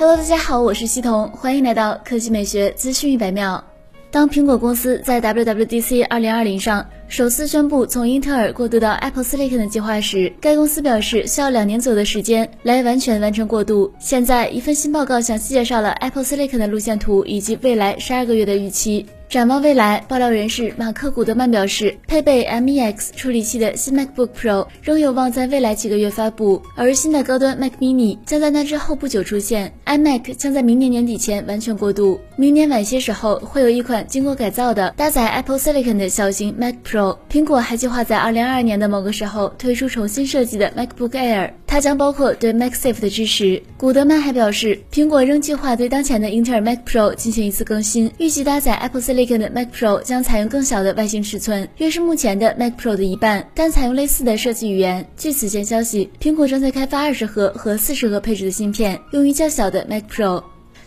Hello，大家好，我是西彤，欢迎来到科技美学资讯一百秒。当苹果公司在 WWDC 2020上首次宣布从英特尔过渡到 Apple Silicon 的计划时，该公司表示需要两年左右的时间来完全完成过渡。现在，一份新报告详细介绍了 Apple Silicon 的路线图以及未来十二个月的预期。展望未来，爆料人士马克·古德曼表示，配备 M1X 处理器的新 MacBook Pro 仍有望在未来几个月发布，而新的高端 Mac Mini 将在那之后不久出现。iMac 将在明年年底前完全过渡，明年晚些时候会有一款经过改造的搭载 Apple Silicon 的小型 Mac Pro。苹果还计划在2022年的某个时候推出重新设计的 MacBook Air，它将包括对 MacSafe 的支持。古德曼还表示，苹果仍计划对当前的英特尔 Mac Pro 进行一次更新，预计搭载 Apple Silicon。的 Mac Pro 将采用更小的外形尺寸，约是目前的 Mac Pro 的一半，但采用类似的设计语言。据此前消息，苹果正在开发二十核和四十核配置的芯片，用于较小的 Mac Pro。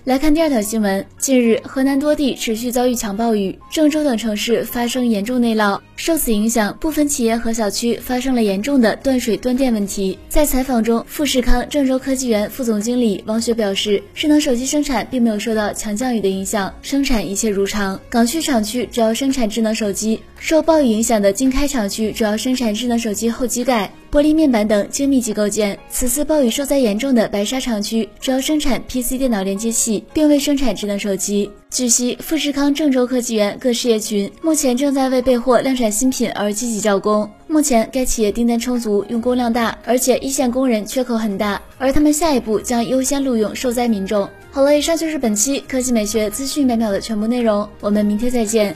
来看第二条新闻。近日，河南多地持续遭遇强暴雨，郑州等城市发生严重内涝。受此影响，部分企业和小区发生了严重的断水断电问题。在采访中，富士康郑州科技园副总经理王雪表示，智能手机生产并没有受到强降雨的影响，生产一切如常。港区厂区主要生产智能手机，受暴雨影响的经开厂区主要生产智能手机后机盖。玻璃面板等精密机构件。此次暴雨受灾严重的白沙厂区主要生产 PC 电脑连接器，并未生产智能手机。据悉，富士康郑州科技园各事业群目前正在为备货量产新品而积极招工。目前，该企业订单充足，用工量大，而且一线工人缺口很大，而他们下一步将优先录用受灾民众。好了，以上就是本期科技美学资讯百秒的全部内容，我们明天再见。